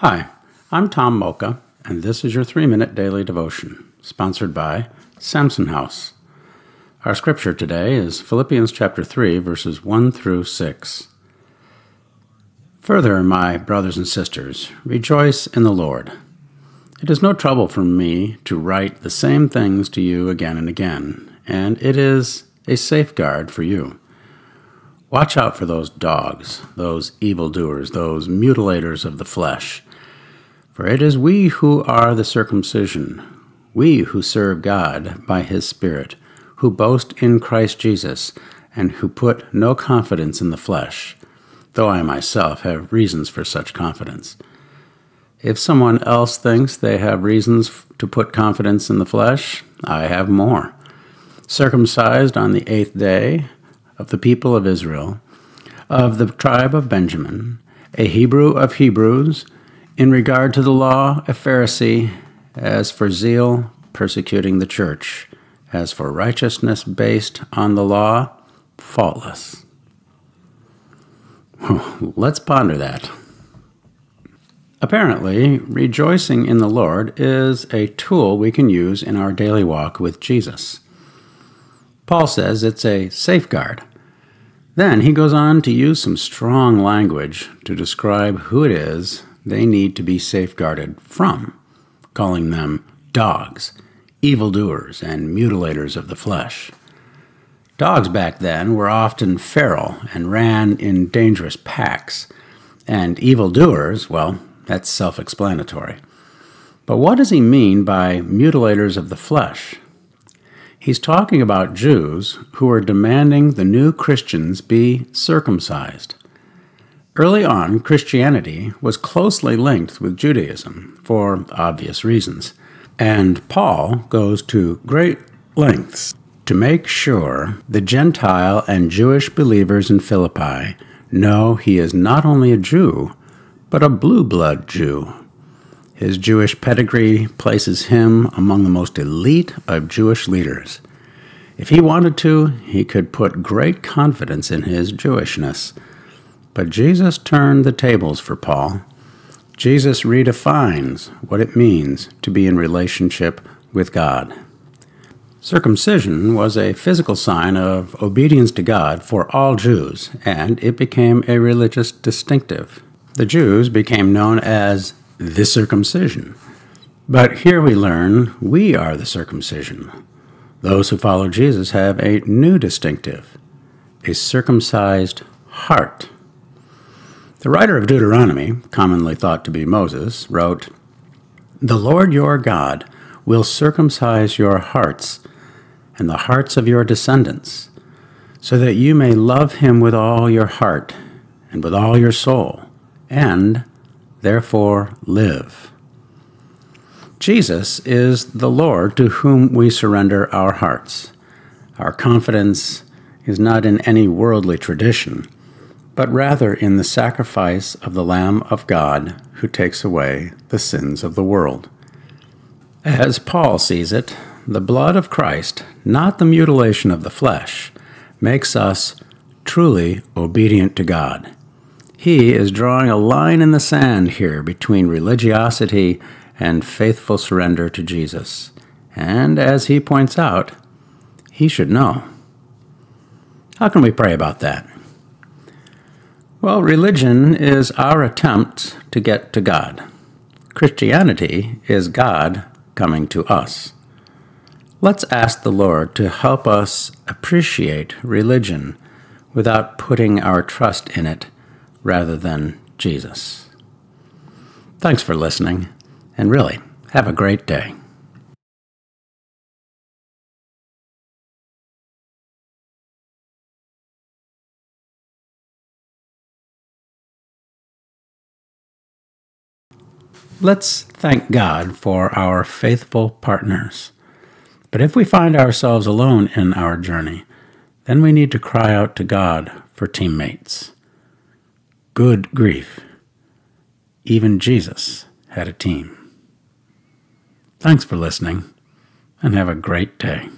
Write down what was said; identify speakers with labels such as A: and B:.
A: Hi, I'm Tom Mocha, and this is your three minute daily devotion, sponsored by Samson House. Our scripture today is Philippians chapter 3, verses 1 through 6. Further, my brothers and sisters, rejoice in the Lord. It is no trouble for me to write the same things to you again and again, and it is a safeguard for you. Watch out for those dogs, those evildoers, those mutilators of the flesh. For it is we who are the circumcision, we who serve God by His Spirit, who boast in Christ Jesus, and who put no confidence in the flesh, though I myself have reasons for such confidence. If someone else thinks they have reasons to put confidence in the flesh, I have more. Circumcised on the eighth day, of the people of Israel, of the tribe of Benjamin, a Hebrew of Hebrews, in regard to the law, a Pharisee, as for zeal, persecuting the church, as for righteousness based on the law, faultless. Let's ponder that. Apparently, rejoicing in the Lord is a tool we can use in our daily walk with Jesus. Paul says it's a safeguard. Then he goes on to use some strong language to describe who it is they need to be safeguarded from, calling them dogs, evildoers, and mutilators of the flesh. Dogs back then were often feral and ran in dangerous packs, and evildoers, well, that's self explanatory. But what does he mean by mutilators of the flesh? He's talking about Jews who are demanding the new Christians be circumcised. Early on, Christianity was closely linked with Judaism for obvious reasons, and Paul goes to great lengths to make sure the Gentile and Jewish believers in Philippi know he is not only a Jew, but a blue blood Jew his Jewish pedigree places him among the most elite of Jewish leaders. If he wanted to, he could put great confidence in his Jewishness. But Jesus turned the tables for Paul. Jesus redefines what it means to be in relationship with God. Circumcision was a physical sign of obedience to God for all Jews, and it became a religious distinctive. The Jews became known as the circumcision. But here we learn we are the circumcision. Those who follow Jesus have a new distinctive a circumcised heart. The writer of Deuteronomy, commonly thought to be Moses, wrote, The Lord your God will circumcise your hearts and the hearts of your descendants, so that you may love him with all your heart and with all your soul, and therefore live. Jesus is the Lord to whom we surrender our hearts. Our confidence is not in any worldly tradition, but rather in the sacrifice of the Lamb of God who takes away the sins of the world. As Paul sees it, the blood of Christ, not the mutilation of the flesh, makes us truly obedient to God. He is drawing a line in the sand here between religiosity and faithful surrender to Jesus. And as he points out, he should know. How can we pray about that? Well, religion is our attempt to get to God. Christianity is God coming to us. Let's ask the Lord to help us appreciate religion without putting our trust in it rather than Jesus. Thanks for listening, and really, have a great day. Let's thank God for our faithful partners. But if we find ourselves alone in our journey, then we need to cry out to God for teammates. Good grief. Even Jesus had a team. Thanks for listening, and have a great day.